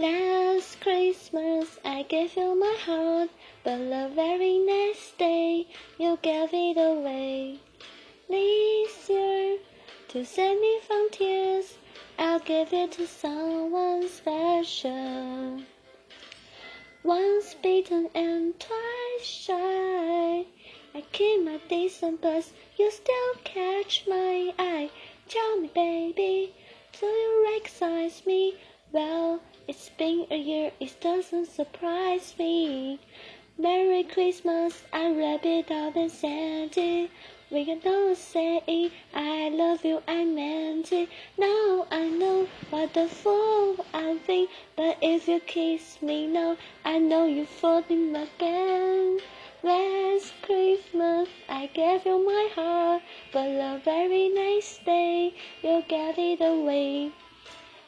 Last Christmas I gave you my heart, but the very next day you gave it away. This year, to save me from tears, I'll give it to someone special. Once bitten and twice shy, I keep my decent but you still catch my eye. Tell me, baby, do you recognize me? Well, it's been a year, it doesn't surprise me. Merry Christmas, I wrap it up and send it. We can all say it. I love you, I meant it. Now I know what the fool I think, but if you kiss me now, I know you fall in again. Last Christmas I gave you my heart, but the very next day you gave it away.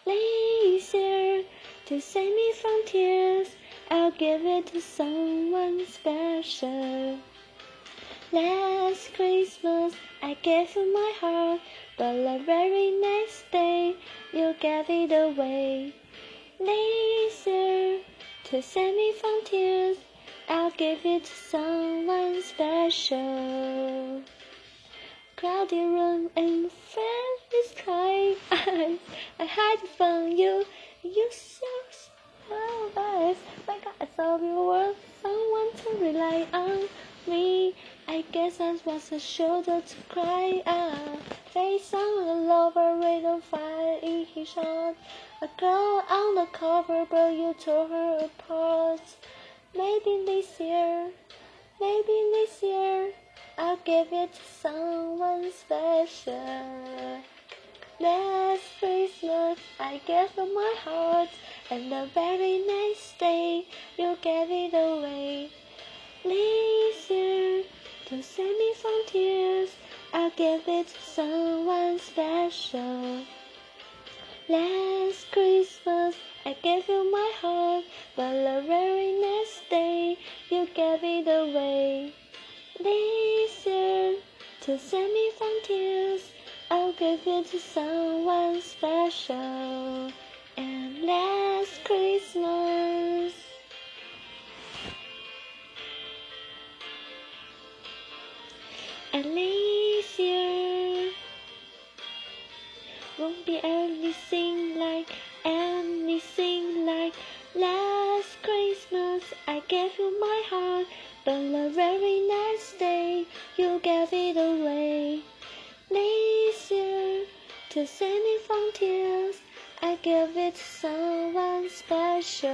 Year to save me from tears, I'll give it to someone special. Last Christmas I gave you my heart, but the very next day you gave it away. Year to save me from tears, give it to someone special. Cloudy room and friendly sky, I, I hide from you. You so nice. My God, I thought you were someone to rely on me. I guess I was a shoulder to cry on. Face on a lover with a fire in his heart. A girl on the cover, but you tore her apart. Maybe this year, maybe this year, I'll give it to someone special. Last Christmas I gave you my heart, and the very next day you gave it away. This year, to save me from tears, I'll give it to someone special. Last Christmas I gave you to save me from tears, I'll give it to someone special. And last Christmas. Year won't be anything like anything like last Christmas. I gave you my heart, but the very next day you gave it away. This to save me from tears, I give it to someone special.